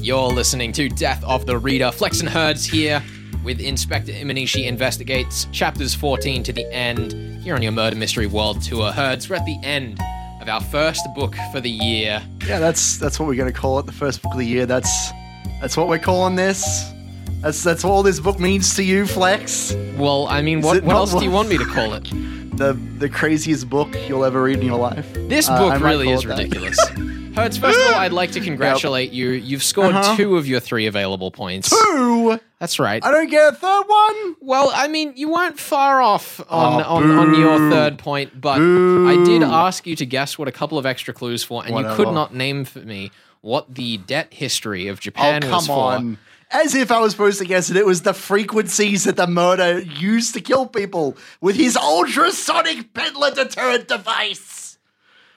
You're listening to Death of the Reader. Flex and Herds here with Inspector Imanishi Investigates, chapters 14 to the end, here on your Murder Mystery World Tour. Herds, we're at the end of our first book for the year. Yeah, that's that's what we're gonna call it. The first book of the year. That's that's what we're calling this. That's that's all this book means to you, Flex. Well, I mean, what, what else do you want me to call it? The the craziest book you'll ever read in your life. This Uh, book might really is ridiculous. Herds, first of all, I'd like to congratulate you. You've scored Uh-huh. two of your three available points. Two. That's right. I don't get a third one. Well, I mean, you weren't far off on, Oh, on, on your boo. third point, but. I did ask you to guess what a couple of extra clues for, and you could Whatever. not name for me what the debt history of Oh Japan was come for. on. As if I was supposed to guess it. It was the frequencies that the murder used to kill people with his ultrasonic peddler deterrent device,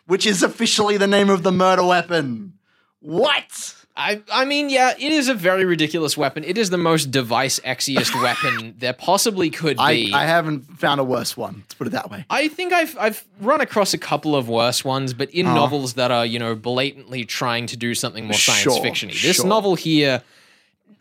which is officially the name of the murder weapon. What? I, I mean, yeah, it is a very ridiculous weapon. It is the most device exiest weapon there possibly could I, be. I haven't found a worse one. Let's put it that way. I think I've I've run across a couple of worse ones, but in Uh-huh. novels that are you know blatantly trying to do something more science Sure, fictiony. This sure. novel here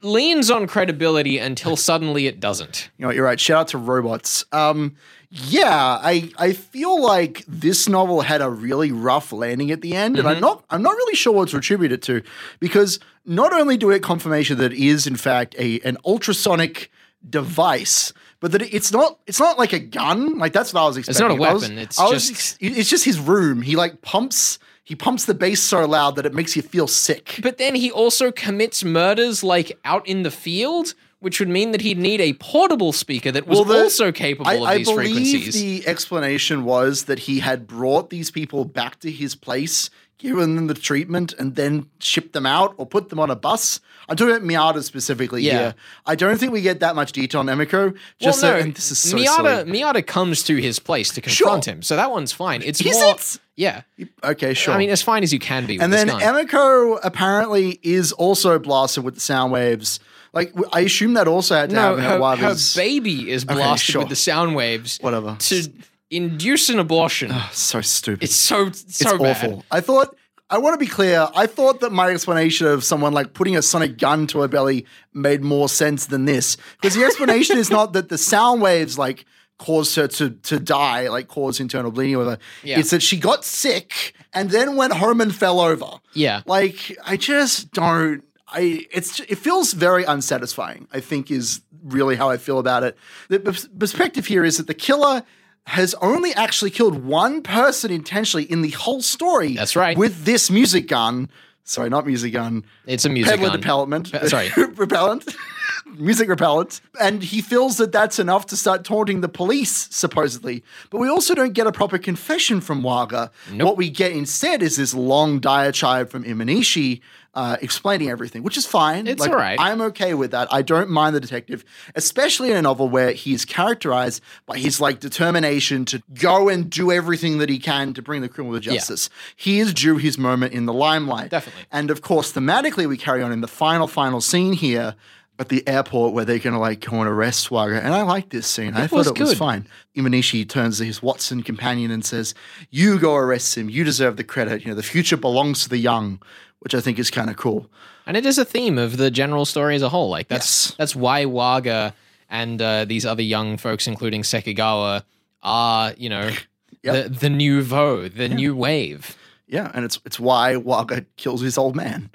leans on credibility until suddenly it doesn't. You know, what, you're right. Shout out to robots. Um, yeah, I I feel like this novel had a really rough landing at the end, and I'm mm-hmm. not I'm not really sure what to attribute it to, because not only do we get confirmation that it is in fact a an ultrasonic device, but that it's not it's not like a gun. Like that's what I was expecting. It's not a I was- weapon, it's was just- it's just his room. He like pumps he pumps the bass so loud that it makes you feel sick. But then he also commits murders like out in the field, which would mean that he'd need a portable speaker that was Well, the- also capable I, of I these believe frequencies. the explanation was that he had brought these people back to his place, given them the treatment, and then shipped them out or put them on a bus. I'm talking about Miyata specifically Yeah. here. I don't think we get that much detail on Emiko. Just well, no, and this is so Miyata, silly. Miyata comes to his place to confront him, so that one's fine. It's Is more, it? yeah. Okay, sure. I mean, as fine as you can be. With and then. Emiko apparently is also blasted with the sound waves. Like I assume that also had to No, happen her, while her baby is blasted sure. with the sound waves Whatever. to induce an abortion. Oh, so stupid. it's so so it's bad. awful. I thought I want to be clear. I thought that my explanation of someone like putting a sonic gun to her belly made more sense than this because the explanation is not that the sound waves like caused her to to die, like caused internal bleeding or whatever. Yeah. It's that she got sick and then went home and fell over. Yeah. Like I just don't. I it's it feels very unsatisfying. I think is really how I feel about it. The pers- perspective here is that the killer has only actually killed one person intentionally in the whole story. That's right. With this music gun. Sorry, not music gun. It's a music Peddler gun. repellent. Pe- sorry. repellent. music repellent. And he feels that that's enough to start taunting the police, supposedly. But we also don't get a proper confession from Waga. What we get instead is this long diatribe from Imanishi uh, explaining everything, which is fine. It's Like, all right. I'm okay with that. I don't mind the detective, especially in a novel where he's characterized by his like determination to go and do everything that he can to bring the criminal to justice. He is due his moment in the limelight. Definitely. And of course, thematically, we carry on in the final, final scene here at the airport where they're going to like go and arrest Waga. And I like this scene. I thought it was fine. Imanishi turns to his Watson companion and says, You go arrest him. You deserve the credit. You know, the future belongs to the young, which I think is kind of cool. And it is a theme of the general story as a whole. Like that's Yes. that's why Waga and uh, these other young folks, including Sekigawa, are you know Yep. the the nouveau, the new wave. Yeah, and it's it's why Waga kills his old man.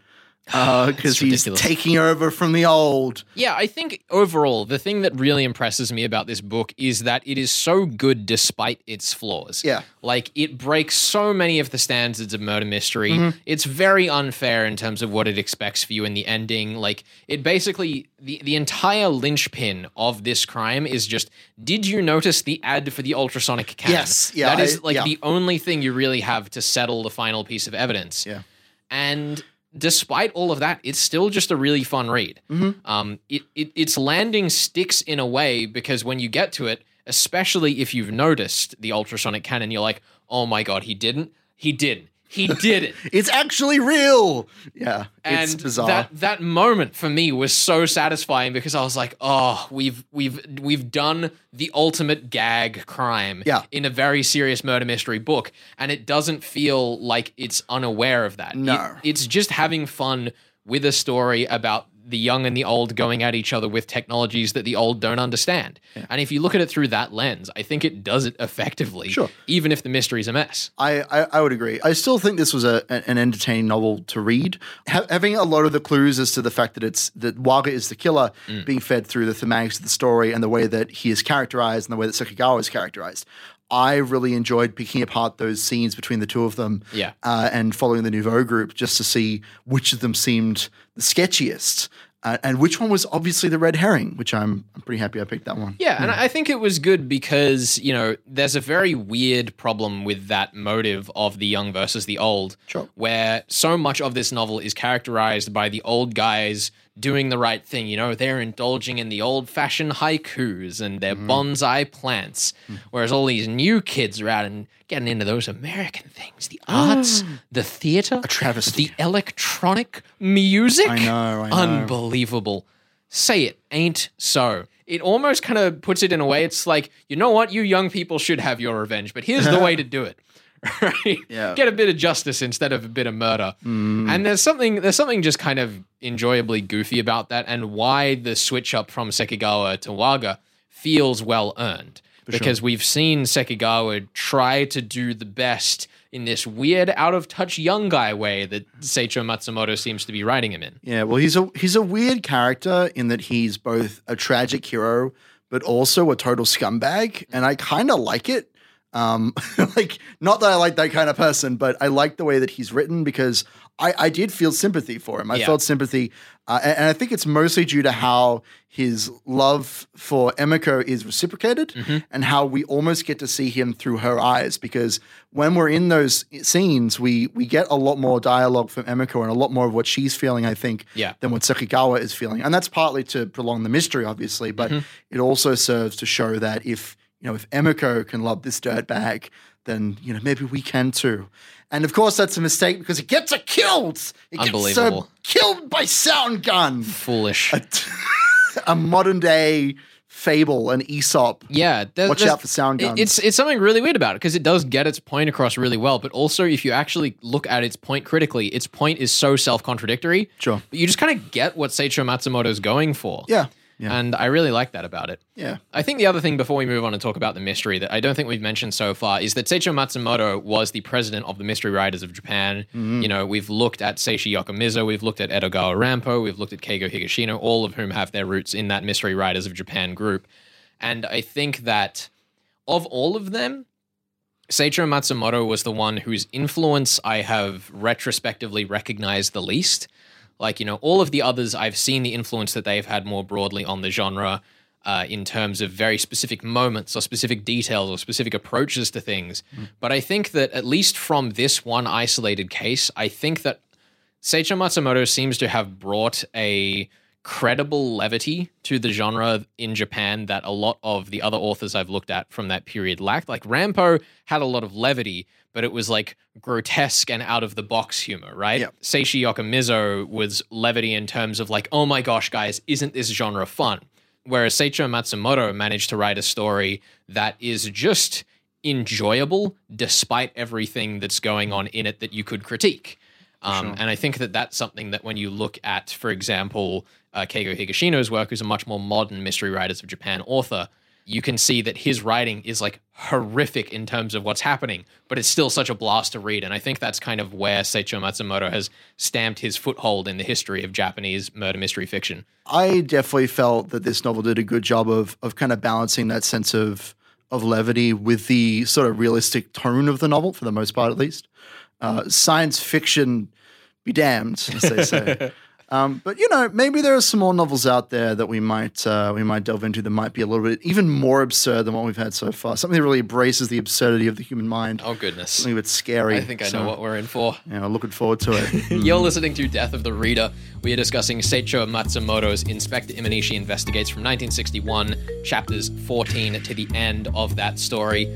Oh, because It's he's taking over from the old. Yeah, I think overall the thing that really impresses me about this book is that it is so good despite its flaws. Yeah. Like it breaks so many of the standards of murder mystery. Mm-hmm. It's very unfair in terms of what it expects for you in the ending. Like it basically the the entire linchpin of this crime is just did you notice the ad for the ultrasonic cannon? Yes, yeah, That is I- like yeah. the only thing you really have to settle the final piece of evidence. Yeah. And despite all of that, it's still just a really fun read. Mm-hmm. Um, it, it its landing sticks in a way because when you get to it, especially if you've noticed the ultrasonic cannon, you're like, oh my god, he didn't, he didn't, he did it. It's actually real. Yeah, And it's bizarre. that that moment for me was so satisfying because I was like, "Oh, we've we've we've done the ultimate gag crime Yeah. in a very serious murder mystery book, and it doesn't feel like it's unaware of that. No. It- it's just having fun with a story about the young and the old going at each other with technologies that the old don't understand. And if you look at it through that lens, I think it does it effectively, Sure. even if the mystery's a mess. I, I, I would agree. I still think this was a, an entertaining novel to read. Ha- having a lot of the clues as to the fact that it's that Waga is the killer mm. being fed through the thematics of the story and the way that he is characterized and the way that Sekigawa is characterized. I really enjoyed picking apart those scenes between the two of them Yeah. uh, and following the Nouveau group just to see which of them seemed the sketchiest uh, and which one was obviously the red herring, which I'm, I'm pretty happy I picked that one. Yeah, and I think it was good because, you know, there's a very weird problem with that motive of the young versus the old, Sure. where so much of this novel is characterized by the old guys doing the right thing. You know, they're indulging in the old fashioned haikus and their mm-hmm. bonsai plants, mm-hmm. whereas all these new kids are out and getting into those American things the ah. arts, the theater, A travesty. the electronic music. I know, I know. Unbelievable. Say it ain't so. It almost kind of puts it in a way. It's like, you know what? You young people should have your revenge, but here's the way to do it. Right? Yeah. Get a bit of justice instead of a bit of murder. Mm. And there's something there's something just kind of enjoyably goofy about that and why the switch up from Sekigawa to Waga feels well earned. Because we've seen Sekigawa try to do the best in this weird, out of touch young guy way that Seicho Matsumoto seems to be writing him in. Yeah, well, he's a he's a weird character in that he's both a tragic hero but also a total scumbag, and I kind of like it. Um, like, not that I like that kind of person, but I like the way that he's written because I, I did feel sympathy for him. I Yeah. felt sympathy, uh, and, and I think it's mostly due to how his love for Emiko is reciprocated, and how we almost get to see him through her eyes. Because when we're in those scenes, we we get a lot more dialogue from Emiko and a lot more of what she's feeling. I think, Yeah. than what Sekigawa is feeling, and that's partly to prolong the mystery, obviously, but it also serves to show that if you know if Emiko can love this dirtbag, then you know maybe we can too. And of course, that's a mistake because it gets her killed. It gets Unbelievable. killed by sound gun. Foolish. a modern day fable, an Aesop. Yeah, there- Watch out for sound guns. It's it's something really weird about it because it does get its point across really well, but also if you actually look at its point critically, its point is so self contradictory. Sure. but you just kind of get what Seicho Matsumoto's going for. Yeah, yeah, and I really like that about it. yeah. I think the other thing before we move on and talk about the mystery that I don't think we've mentioned so far is that Seicho Matsumoto was the president of the Mystery Writers of Japan. Mm-hmm. You know, we've looked at Seishi Yokomizo, we've looked at Edogawa Rampo, we've looked at Keigo Higashino, all of whom have their roots in that Mystery Writers of Japan group. And I think that of all of them, Seicho Matsumoto was the one whose influence I have retrospectively recognized the least. Like, you know, all of the others, I've seen the influence that they've had more broadly on the genre uh, in terms of very specific moments or specific details or specific approaches to things. But I think that at least from this one isolated case, I think that Seicho Matsumoto seems to have brought a credible levity to the genre in Japan that a lot of the other authors I've looked at from that period lacked. Like Rampo had a lot of levity, but it was like grotesque and out of the box humor, right? Yep. Seishi Yokomizo was levity in terms of like, oh my gosh, guys, isn't this genre fun? Whereas Seicho Matsumoto managed to write a story that is just enjoyable despite everything that's going on in it that you could critique. Um, And I think that that's something that when you look at, for example, uh, Keigo Higashino's work, who's a much more modern Mystery Writers of Japan author, you can see that his writing is like horrific in terms of what's happening, but it's still such a blast to read. And I think that's kind of where Seicho Matsumoto has stamped his foothold in the history of Japanese murder mystery fiction. I definitely felt that this novel did a good job of of kind of balancing that sense of of levity with the sort of realistic tone of the novel, for the most part, at least. Uh, science fiction, be damned, as they say. um, but you know, maybe there are some more novels out there that we might uh, we might delve into that might be a little bit even more absurd than what we've had so far. Something that really embraces the absurdity of the human mind. Oh, goodness. Something that's scary. I think I So, know what we're in for. You know, looking forward to it. You're listening to Death of the Reader. We are discussing Seicho Matsumoto's Inspector Imanishi Investigates from 1961, chapters 14 to the end of that story.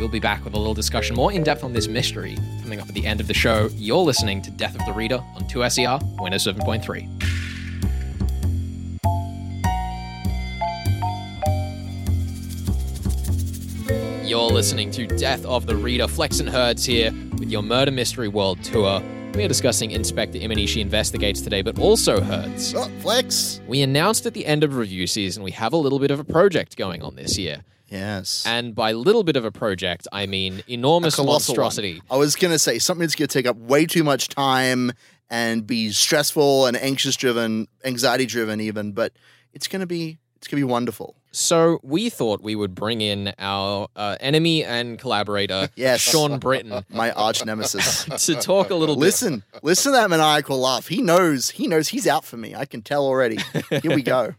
We'll be back with a little discussion more in depth on this mystery coming up at the end of the show. You're listening to Death of the Reader on 2SER, Windows 7.3. You're listening to Death of the Reader. Flex and Herds here with your Murder Mystery World Tour. We are discussing Inspector Imanishi Investigates today, but also Herds. Oh, flex. We announced at the end of review season we have a little bit of a project going on this year. Yes. And by little bit of a project, I mean enormous colossal one. monstrosity. I was going to say something that's going to take up way too much time and be stressful and anxious driven, anxiety driven even, but it's going to be it's going to be wonderful. So we thought we would bring in our uh, enemy and collaborator, Yes. Sean Britton, My arch nemesis. to talk a little bit. listen, listen to that maniacal laugh. He knows, he knows he's out for me. I can tell already. Here we go.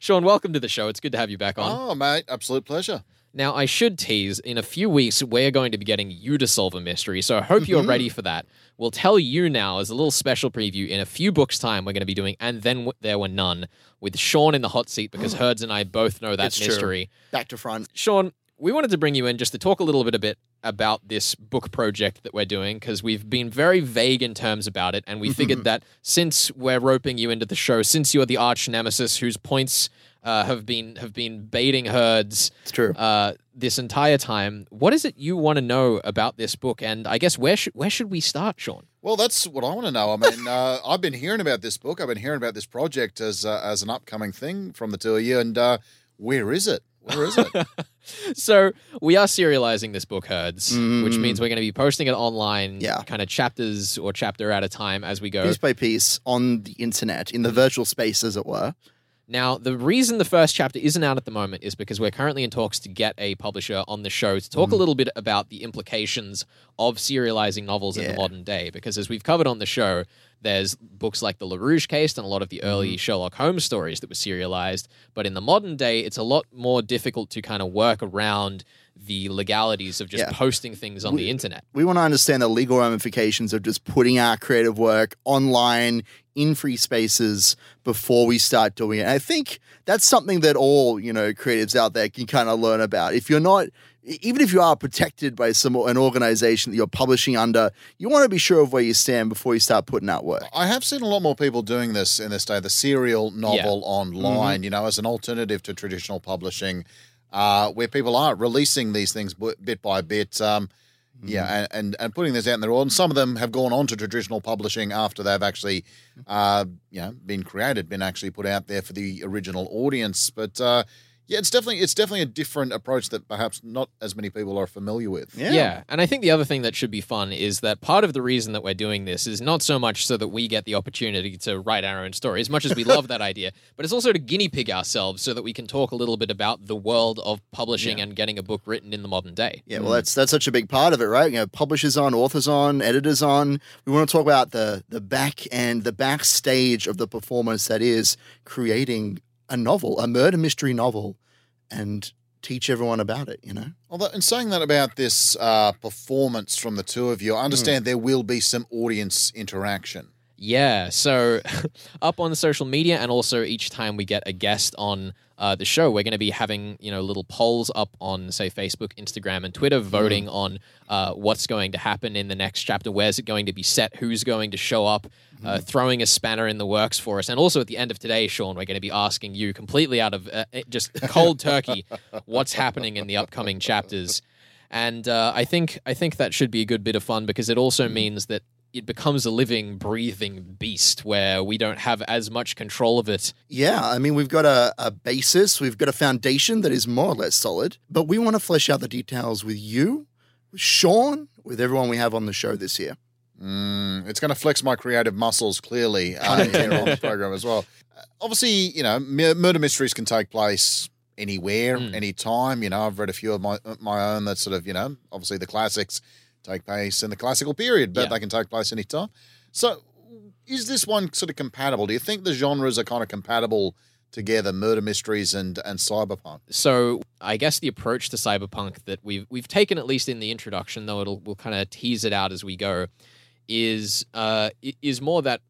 Sean, welcome to the show. It's good to have you back on. Oh, mate, absolute pleasure. Now, I should tease in a few weeks, we're going to be getting you to solve a mystery. So I hope you're Mhm. ready for that. We'll tell you now as a little special preview in a few books' time, we're going to be doing And Then W- There Were None with Sean in the hot seat because Herds and I both know that It's true. mystery. Back to front. Sean, we wanted to bring you in just to talk a little bit a bit about this book project that we're doing because we've been very vague in terms about it, and we figured that since we're roping you into the show, since you're the arch nemesis whose points uh, have been have been baiting herds It's true. uh, this entire time, what is it you want to know about this book? And I guess where should where should we start, Sean? Well, that's what I want to know. I mean, uh, I've been hearing about this book. I've been hearing about this project as uh, as an upcoming thing from the two of you. And uh, where is it? Where is it? so we are serializing this book herds which Mm. means we're going to be posting it online Yeah. kind of chapters or chapter at a time as we go Piece by piece on the internet, in the virtual space, as it were. Now, the reason the first chapter isn't out at the moment is because we're currently in talks to get a publisher on the show to talk a mm. little bit about the implications of serializing novels in the modern day. Because as we've covered on the show, there's books like the Lerouge case and a lot of the early mm-hmm. Sherlock Holmes stories that were serialized. But in the modern day, it's a lot more difficult to kind of work around the legalities of just Yeah. posting things on the internet. We want to understand the legal ramifications of just putting our creative work online in free spaces before we start doing it. And I think that's something that all, you know, creatives out there can kind of learn about. If you're not even if you are protected by some an organization that you're publishing under, you want to be sure of where you stand before you start putting out work. I have seen a lot more people doing this in this day, the serial novel mm-hmm. online, you know, as an alternative to traditional publishing, uh, where people are releasing these things bit by bit. Um, Yeah, and, and and putting this out in the world, and some of them have gone on to traditional publishing after they've actually, uh, you know, been created, been actually put out there for the original audience. But uh, yeah, it's definitely it's definitely a different approach that perhaps not as many people are familiar with. Yeah. yeah. And I think the other thing that should be fun is that part of the reason that we're doing this is not so much so that we get the opportunity to write our own story, as much as we love that idea, but it's also to guinea pig ourselves so that we can talk a little bit about the world of publishing and getting a book written in the modern day. Yeah, well, that's that's such a big part of it, right? You know, publishers on, authors on, editors on. We want to talk about the the back end, the backstage of the performance that is creating a novel, a murder mystery novel, and teach everyone about it. You know, Although, in saying that about this uh, performance from the two of you, I understand there will be some audience interaction. Yeah, so up on the social media, and also each time we get a guest on uh, the show, we're going to be having you know little polls up on say Facebook, Instagram, and Twitter, voting on uh, what's going to happen in the next chapter. Where's it going to be set? Who's going to show up? Uh, throwing a spanner in the works for us, and also at the end of today, Sean, we're going to be asking you completely out of uh, just cold turkey, what's happening in the upcoming chapters. And uh, I think I think that should be a good bit of fun because it also means that it becomes a living, breathing beast where we don't have as much control of it. yeah. I mean, we've got a, a basis, we've got a foundation that is more or less solid, but we want to flesh out the details with you, with Sean, with everyone we have on the show this year. Mm, it's going to flex my creative muscles clearly uh, here on the program as well. Uh, obviously, you know, mur- murder mysteries can take place anywhere, Mm. anytime. You know, I've read a few of my my own that sort of, you know, obviously the classics take place in the classical period, but Yeah. they can take place anytime. So, is this one sort of compatible? Do you think the genres are kind of compatible together, murder mysteries and and cyberpunk? So I guess the approach to cyberpunk that we've we've taken at least in the introduction, though it'll we'll kind of tease it out as we go, is uh is more that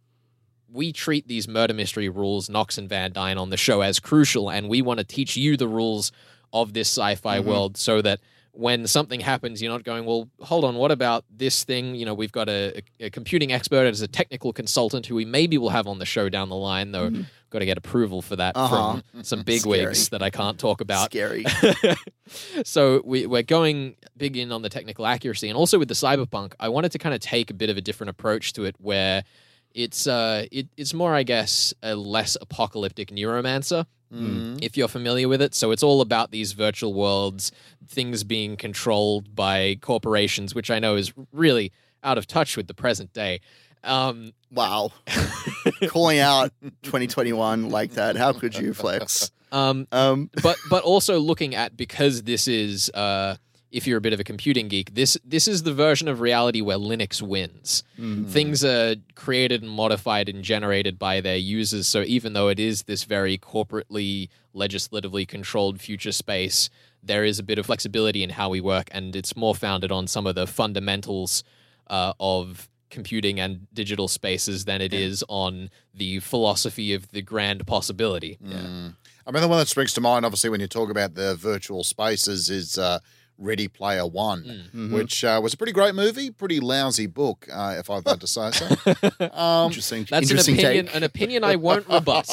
we treat these murder mystery rules, Knox and Van Dine, on the show as crucial, and we want to teach you the rules of this sci-fi Mhm. world so that when something happens, you're not going, well, hold on, what about this thing? You know, we've got a, a, computing expert as a technical consultant who we maybe will have on the show down the line, though. Got to get approval for that Uh-huh. from some bigwigs Scary. that I can't talk about. Scary. so we, we're going big in on the technical accuracy, and also with the cyberpunk, I wanted to kind of take a bit of a different approach to it, where it's uh, it, it's more, I guess, a less apocalyptic neuromancer Mm. if you're familiar with it. So it's all about these virtual worlds, things being controlled by corporations, which I know is really out of touch with the present day. Um, Wow. Calling out 2021 like that. How could you, Flex? um, Um, but but also looking at because this is uh, if you're a bit of a computing geek, this this is the version of reality where Linux wins. mm, Things are created and modified and generated by their users. So even though it is this very corporately, legislatively controlled future space, there is a bit of flexibility in how we work, and it's more founded on some of the fundamentals uh, of computing and digital spaces than it is on the philosophy of the grand possibility. Mm. I mean, the one that springs to mind, obviously, when you talk about the virtual spaces, is uh, Ready Player One, mhm. which uh, was a pretty great movie, pretty lousy book, uh, if I've had to say so. Um, interesting. That's an opinion. take. An opinion I won't rebut.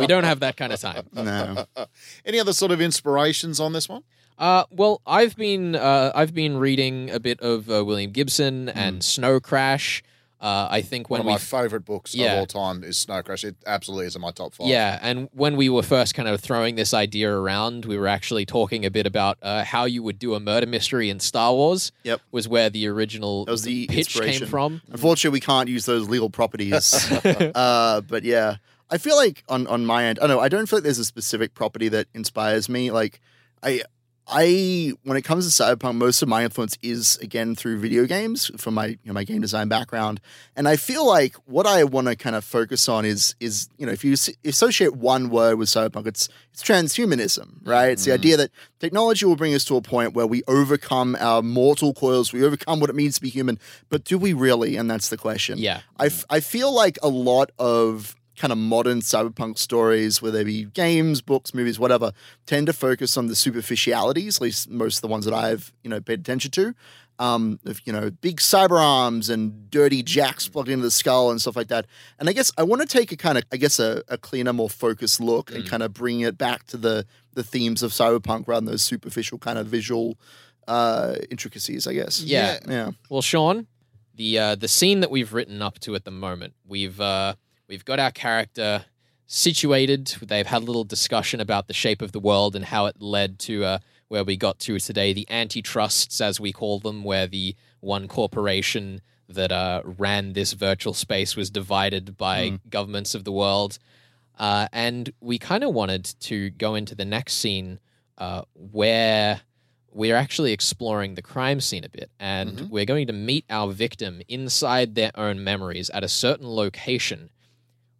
we don't have that kind of time. no. any other sort of inspirations on this one? Uh, well, I've been uh, I've been reading a bit of uh, William Gibson and Snow Crash. Uh, I think One when of we my favourite books Yeah. of all time is Snow Crash. It absolutely is in my top five. yeah, and when we were first kind of throwing this idea around, we were actually talking a bit about uh, how you would do a murder mystery in Star Wars. Yep. was where the original That was the pitch came from. Unfortunately, we can't use those legal properties. uh, but yeah, I feel like on on my end, I don't know. I don't feel like there's a specific property that inspires me. Like I. I when it comes to cyberpunk, most of my influence is again through video games from my you know, my game design background, and I feel like what I want to kind of focus on is is you know if you associate one word with cyberpunk, it's it's transhumanism, right? It's the Mhm. idea that technology will bring us to a point where we overcome our mortal coils, we overcome what it means to be human, but do we really? And that's the question. Yeah, I, f- I feel like a lot of kind of modern cyberpunk stories, whether they be games, books, movies, whatever, tend to focus on the superficialities, at least most of the ones that I've, you know, paid attention to. Um, of, you know, big cyber arms and dirty jacks plugged into the skull and stuff like that. And I guess I want to take a kind of, I guess, a, a cleaner, more focused look and Mm. kind of bring it back to the the themes of cyberpunk rather than those superficial kind of visual uh, intricacies, I guess. Yeah. Yeah. Well, Sean, the uh, the scene that we've written up to at the moment, we've uh, we've got our character situated. They've had a little discussion about the shape of the world and how it led to uh, where we got to today. The antitrusts, as we call them, where the one corporation that uh, ran this virtual space was divided by governments of the world. Uh, and we kind of wanted to go into the next scene uh, where we're actually exploring the crime scene a bit. And Mhm. we're going to meet our victim inside their own memories at a certain location.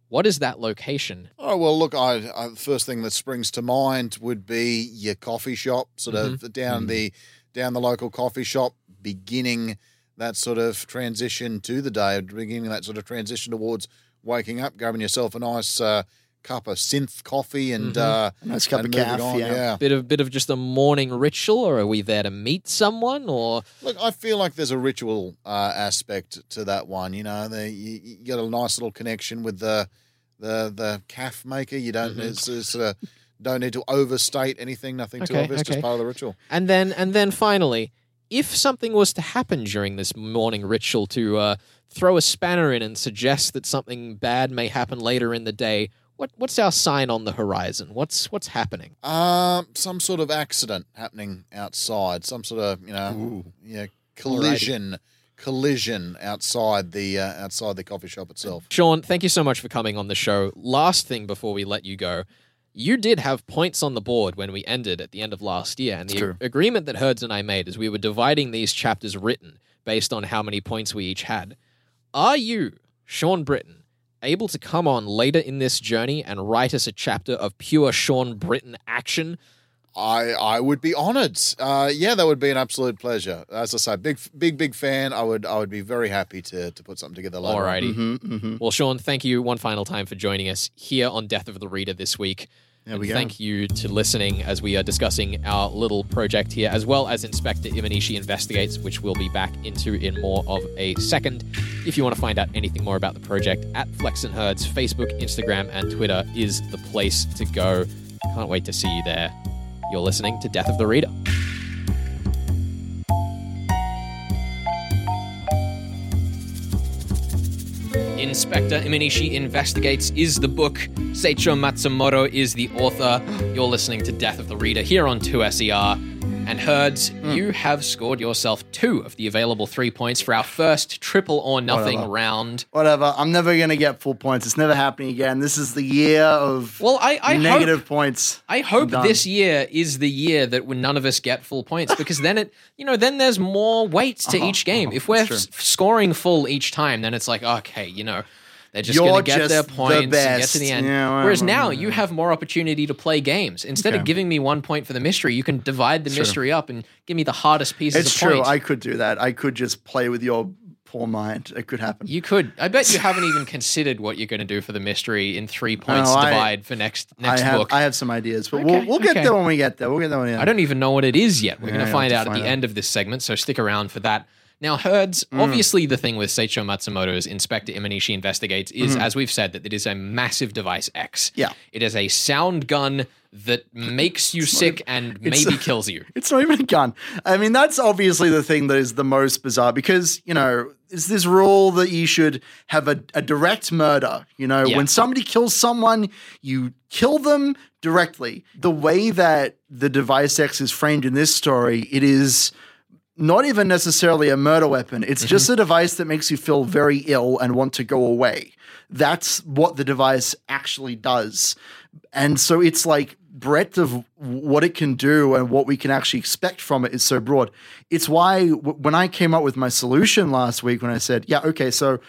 What is that location? Oh well, look, I, I the first thing that springs to mind would be your coffee shop, sort of down the down the local coffee shop, beginning that sort of transition to the day, beginning that sort of transition towards waking up, grabbing yourself a nice uh, cup of synth coffee, and Mhm. uh, A nice cup and of moving calf. on, yeah. Bit of bit of just a morning ritual, or are we there to meet someone? Or Look, I feel like there's a ritual uh, aspect to that one. You know, the, you, you got a nice little connection with the the the calf maker. You don't Mhm. it's, it's, uh, don't need to overstate anything. Nothing too Okay, obvious. okay. Just part of the ritual. and then and then finally, if something was to happen during this morning ritual to uh, throw a spanner in and suggest that something bad may happen later in the day, what what's our sign on the horizon? What's what's happening? Um, some sort of accident happening outside. Some sort of you know, Ooh. yeah, collision, collision outside the uh, outside the coffee shop itself. Sean, thank you so much for coming on the show. Last thing before we let you go, you did have points on the board when we ended at the end of last year, and the It's true. agreement that Herds and I made is we were dividing these chapters written based on how many points we each had. Are you, Sean Britton, able to come on later in this journey and write us a chapter of pure Sean Britton action? I I would be honoured. Uh, yeah, that would be an absolute pleasure. As I say, big big big fan. I would I would be very happy to to put something together later. on. Alrighty. Mm-hmm, mm-hmm. Well, Sean, thank you one final time for joining us here on Death of the Reader this week. And we go. thank you to listening as we are discussing our little project here, as well as Inspector Imanishi Investigates, which we'll be back into in more of a second. If you want to find out anything more about the project, at Flex and Herds, Facebook, Instagram, and Twitter is the place to go. Can't wait to see you there. You're listening to Death of the Reader. Inspector Imanishi Investigates is the book. Seicho Matsumoto is the author. You're listening to Death of the Reader here on 2SER. And Herds, you have scored yourself two of the available three points for our first triple or nothing Whatever. round. Whatever. I'm never gonna get full points. It's never happening again. This is the year of Well, I, I negative hope, points. I hope this year is the year that when none of us get full points because then it, you know, then there's more weight to each game. If we're Uh-huh. s- scoring full each time, then it's like, okay, you know, they're just going to get their the points and get to the end. Yeah, well, Whereas well, now yeah. you have more opportunity to play games. Instead of giving me one point for the mystery, you can divide the mystery up and give me the hardest pieces It's of true. points. I could do that. I could just play with your poor mind. It could happen. you could. I bet you haven't even considered what you're going to do for the mystery in three oh, points I- divide for next next I have book. I have some ideas, but Okay, we'll we'll get okay. there when we get there. We'll get there when we get I don't even know what it is yet. We're Yeah, going to find out at the out. end of this segment, so stick around for that. Now, Herds, Mm. obviously the thing with Seicho Matsumoto's Inspector Imanishi Investigates is, Mm-hmm. as we've said, that it is a massive device X. Yeah. It is a sound gun that makes you sick and maybe a- kills you. It's not even a gun. I mean, that's obviously the thing that is the most bizarre because, you know, is this rule that you should have a, a direct murder. You know, Yeah. when somebody kills someone, you kill them directly. The way that the device X is framed in this story, it is not even necessarily a murder weapon. It's just mm-hmm. a device that makes you feel very ill and want to go away. That's what the device actually does. And so it's like breadth of what it can do and what we can actually expect from it is so broad. It's why w- when I came up with my solution last week, when I said, yeah, okay, so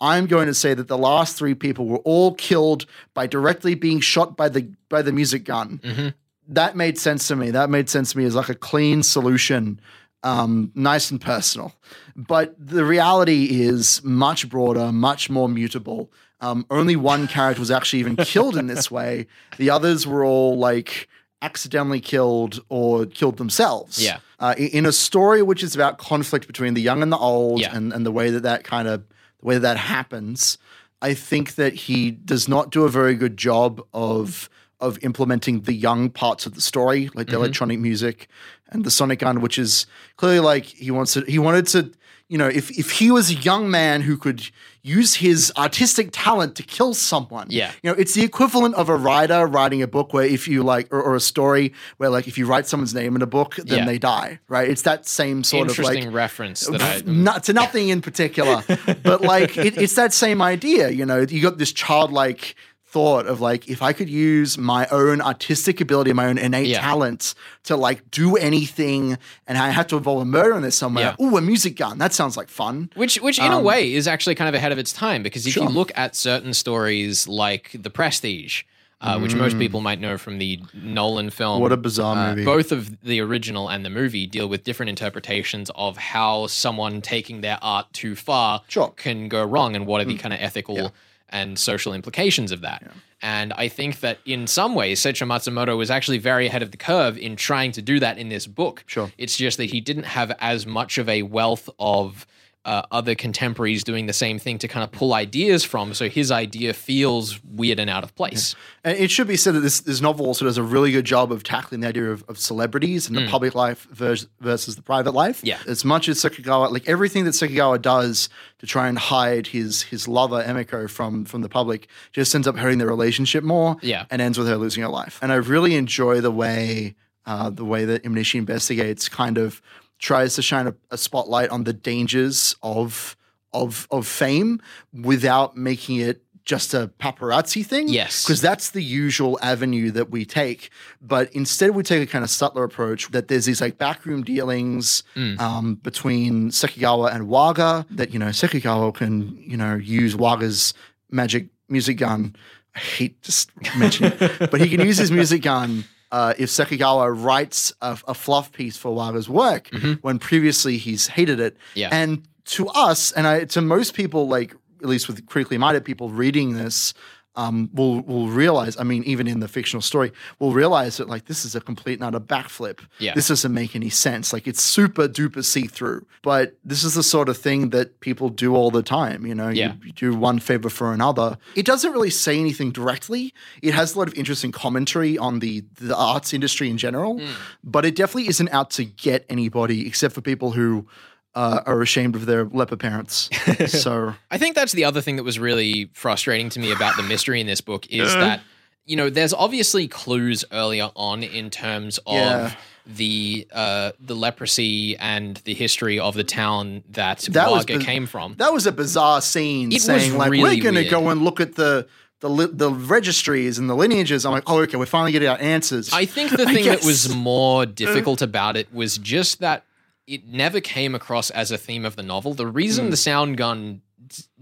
I'm going to say that the last three people were all killed by directly being shot by the by the music gun. Mm-hmm. That made sense to me. That made sense to me as like a clean solution, um, nice and personal. But the reality is much broader, much more mutable. Um, only one character was actually even killed in this way. The others were all like accidentally killed or killed themselves. Yeah. Uh, in a story which is about conflict between the young and the old, Yeah. and, and the way that that kind of the way that, that happens, I think that he does not do a very good job of of implementing the young parts of the story, like the mm-hmm. electronic music and the sonic gun, which is clearly like he wants to. He wanted to, you know, if if he was a young man who could use his artistic talent to kill someone, Yeah. you know, it's the equivalent of a writer writing a book where if you like, or, or a story where like if you write someone's name in a book, then Yeah. they die, right? It's that same sort of Interesting like reference that I. not to nothing in particular, but like it, it's that same idea. You know, you got this childlike thought of like if I could use my own artistic ability, my own innate Yeah. talent to like do anything, and I had to involve a murder in this somewhere. Yeah. Ooh, a music gun. That sounds like fun. Which, which in a way is actually kind of ahead of its time because if you Um, look at certain stories like The Prestige, uh, which most people might know from the Nolan film, Mm. What a bizarre uh, movie. both of the original and the movie deal with different interpretations of how someone taking their art too far Sure. Mm. can go wrong and what are the kind of ethical and social implications of that. And I think that in some ways, Seicho Matsumoto was actually very ahead of the curve in trying to do that in this book. Sure. It's just that he didn't have as much of a wealth of uh, other contemporaries doing the same thing to kind of pull ideas from. So his idea feels weird and out of place. And it should be said that this, this novel also does a really good job of tackling the idea of, of celebrities and the public life vers- versus the private life. Mm. Yeah. As much as Sekigawa, like everything that Sekigawa does to try and hide his his lover Emiko from from the public, just ends up hurting their relationship more. Yeah. And ends with her losing her life. And I really enjoy the way uh, the way that Imanishi investigates kind of tries to shine a, a spotlight on the dangers of of of fame without making it just a paparazzi thing. Yes. Because that's the usual avenue that we take. But instead, we take a kind of subtler approach that there's these like backroom dealings um, between Sekigawa and Waga that, you know, Sekigawa can, you know, use Waga's magic music gun. I hate just mentioning it, but he can use his music gun. Uh, if Sekigawa writes a, a fluff piece for Waga's work when previously he's hated it, Yeah. and to us, and I, to most people, like at least with critically minded people reading this, um, will will realize. I mean, even in the fictional story, will realize that like this is a complete not a backflip. Yeah. this doesn't make any sense. Like it's super duper see through. But this is the sort of thing that people do all the time. You know, Yeah. you, you do one favor for another. It doesn't really say anything directly. It has a lot of interesting commentary on the the arts industry in general, but it definitely isn't out to get anybody except for people who. Uh, are ashamed of their leper parents. so I think that's the other thing that was really frustrating to me about the mystery in this book is Uh. that you know there's obviously clues earlier on in terms of Yeah. the uh, the leprosy and the history of the town that, That was biz- came from. That was a bizarre scene It was saying like really we're going to go and look at the the li- the registries and the lineages. I'm like, oh, okay, we're finally getting our answers. I think the I thing that was more difficult about it was just that it never came across as a theme of the novel. The reason Hmm. the sound gun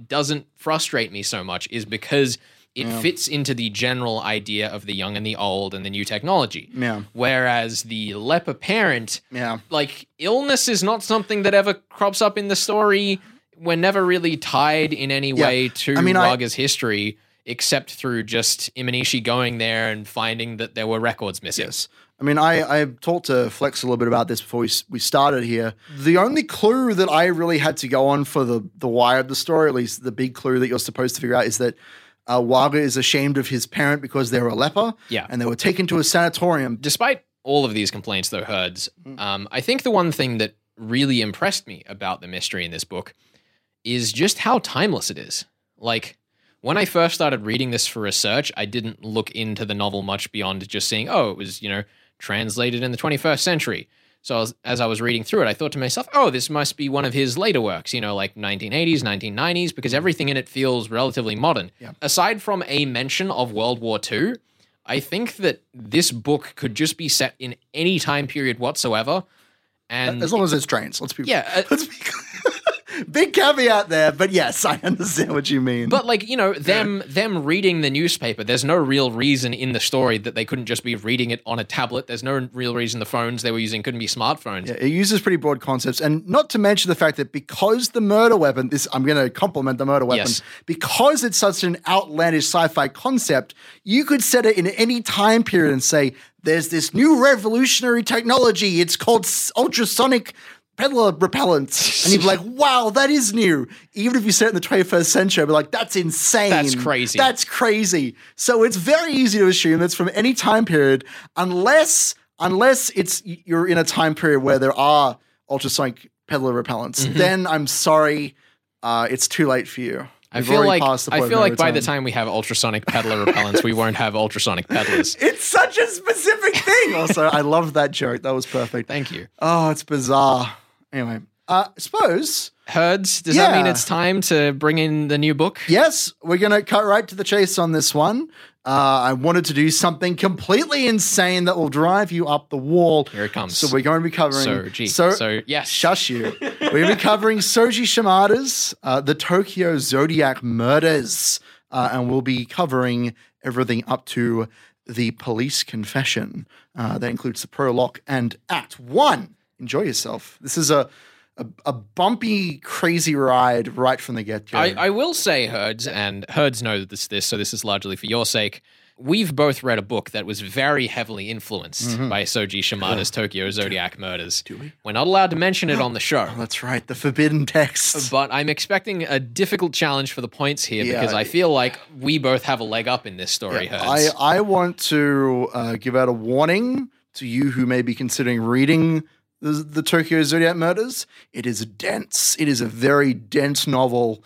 doesn't frustrate me so much is because it Yeah. fits into the general idea of the young and the old and the new technology. yeah, Whereas the leper parent, yeah, like illness is not something that ever crops up in the story. We're never really tied in any Yeah. way to I mean, I- history, except through just Imanishi going there and finding that there were records missing. yes. I mean, I I talked to Flex a little bit about this before we we started here. The only clue that I really had to go on for the the why of the story, at least the big clue that you're supposed to figure out, is that. Uh, Waga is ashamed of his parent because they're a leper, Yeah. and they were taken to a sanatorium. Despite all of these complaints, though, Herds, um, I think the one thing that really impressed me about the mystery in this book is just how timeless it is. Like, when I first started reading this for research, I didn't look into the novel much beyond just seeing, oh, it was, you know, translated in the 21st century. So I was, as I was reading through it, I thought to myself, oh, this must be one of his later works, you know, like 1980s, 1990s, because everything in it feels relatively modern. Yeah. Aside from a mention of World War II, I think that this book could just be set in any time period whatsoever. And As long as it's trains, let's be yeah, uh, Let's be Big caveat there, but yes, I understand what you mean. But like you know, them them reading the newspaper. There's no real reason in the story that they couldn't just be reading it on a tablet. There's no real reason the phones they were using couldn't be smartphones. Yeah, it uses pretty broad concepts, and not to mention the fact that because the murder weapon, this I'm going to compliment the murder weapon, Yes. because it's such an outlandish sci-fi concept, you could set it in any time period and say, "There's this new revolutionary technology. It's called ultrasonic." Peddler repellents. and you'd be like, "Wow, that is new." Even if you said it in the 21st century, I'd be like, "That's insane. That's crazy. That's crazy." So it's very easy to assume that's from any time period, unless unless it's you're in a time period where there are ultrasonic peddler repellents. Mm-hmm. Then I'm sorry, uh, it's too late for you. I We've feel like I feel like by the time we have ultrasonic peddler repellents, we won't have ultrasonic peddlers. it's such a specific thing. Also, I love that joke. That was perfect. Thank you. Oh, it's bizarre. Anyway, uh, I suppose Herds, does that mean it's time to bring in the new book? Yes, we're going to cut right to the chase on this one. Uh, I wanted to do something completely insane that will drive you up the wall. Here it comes. So we're going to be covering. So, gee, so, so yes. shush you. we're going to be covering Soji Shimada's uh, The Tokyo Zodiac Murders, uh, and we'll be covering everything up to the police confession. Uh, that includes the prologue and Act One. Enjoy yourself. This is a a, a bumpy, crazy ride right from the get go. I, I will say, Herds, and Herds know this, this, so this is largely for your sake. We've both read a book that was very heavily influenced by Soji Shimada's Tokyo Zodiac Murders. Mm-hmm. Do we? We're not allowed to mention it on the show. That's right, the forbidden text. But I'm expecting a difficult challenge for the points here Yeah. because I feel like we both have a leg up in this story, I, Herds. I want to uh, give out a warning to you who may be considering reading the, the Tokyo Zodiac Murders. It is dense. It is a very dense novel.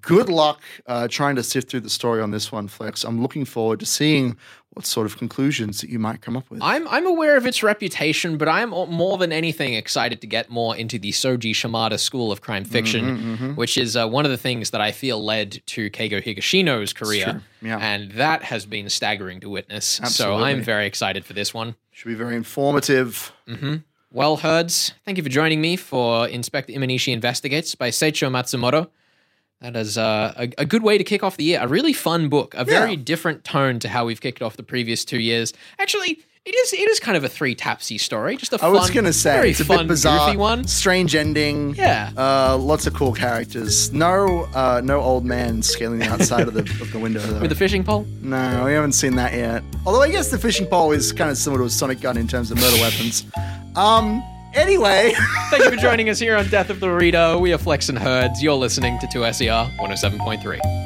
Good luck uh, trying to sift through the story on this one, Flex. I'm looking forward to seeing what sort of conclusions that you might come up with. I'm I'm aware of its reputation, but I'm more than anything excited to get more into the Soji Shimada school of crime fiction, Mm-hmm, which is uh, one of the things that I feel led to Keigo Higashino's career, yeah. and that has been staggering to witness. So I'm very excited for this one. Should be very informative. Well, Herds, thank you for joining me for Inspector Imanishi Investigates by Seicho Matsumoto. That is uh, a, a good way to kick off the year. A really fun book, a very Yeah. different tone to how we've kicked off the previous two years. Actually, It is. It is kind of a three tapsy story. Just a I fun, I was gonna say very it's a fun, bit bizarre, one. strange ending. Yeah. uh, lots of cool characters. No, uh, no old man scaling the outside of the of the window. Though. With the fishing pole. no, we haven't seen that yet. Although I guess the fishing pole is kind of similar to a sonic gun in terms of murder weapons. Um. Anyway, Thank you for joining us here on Death of the Reader. We are Flex and Herds. You're listening to 2SER 107.3.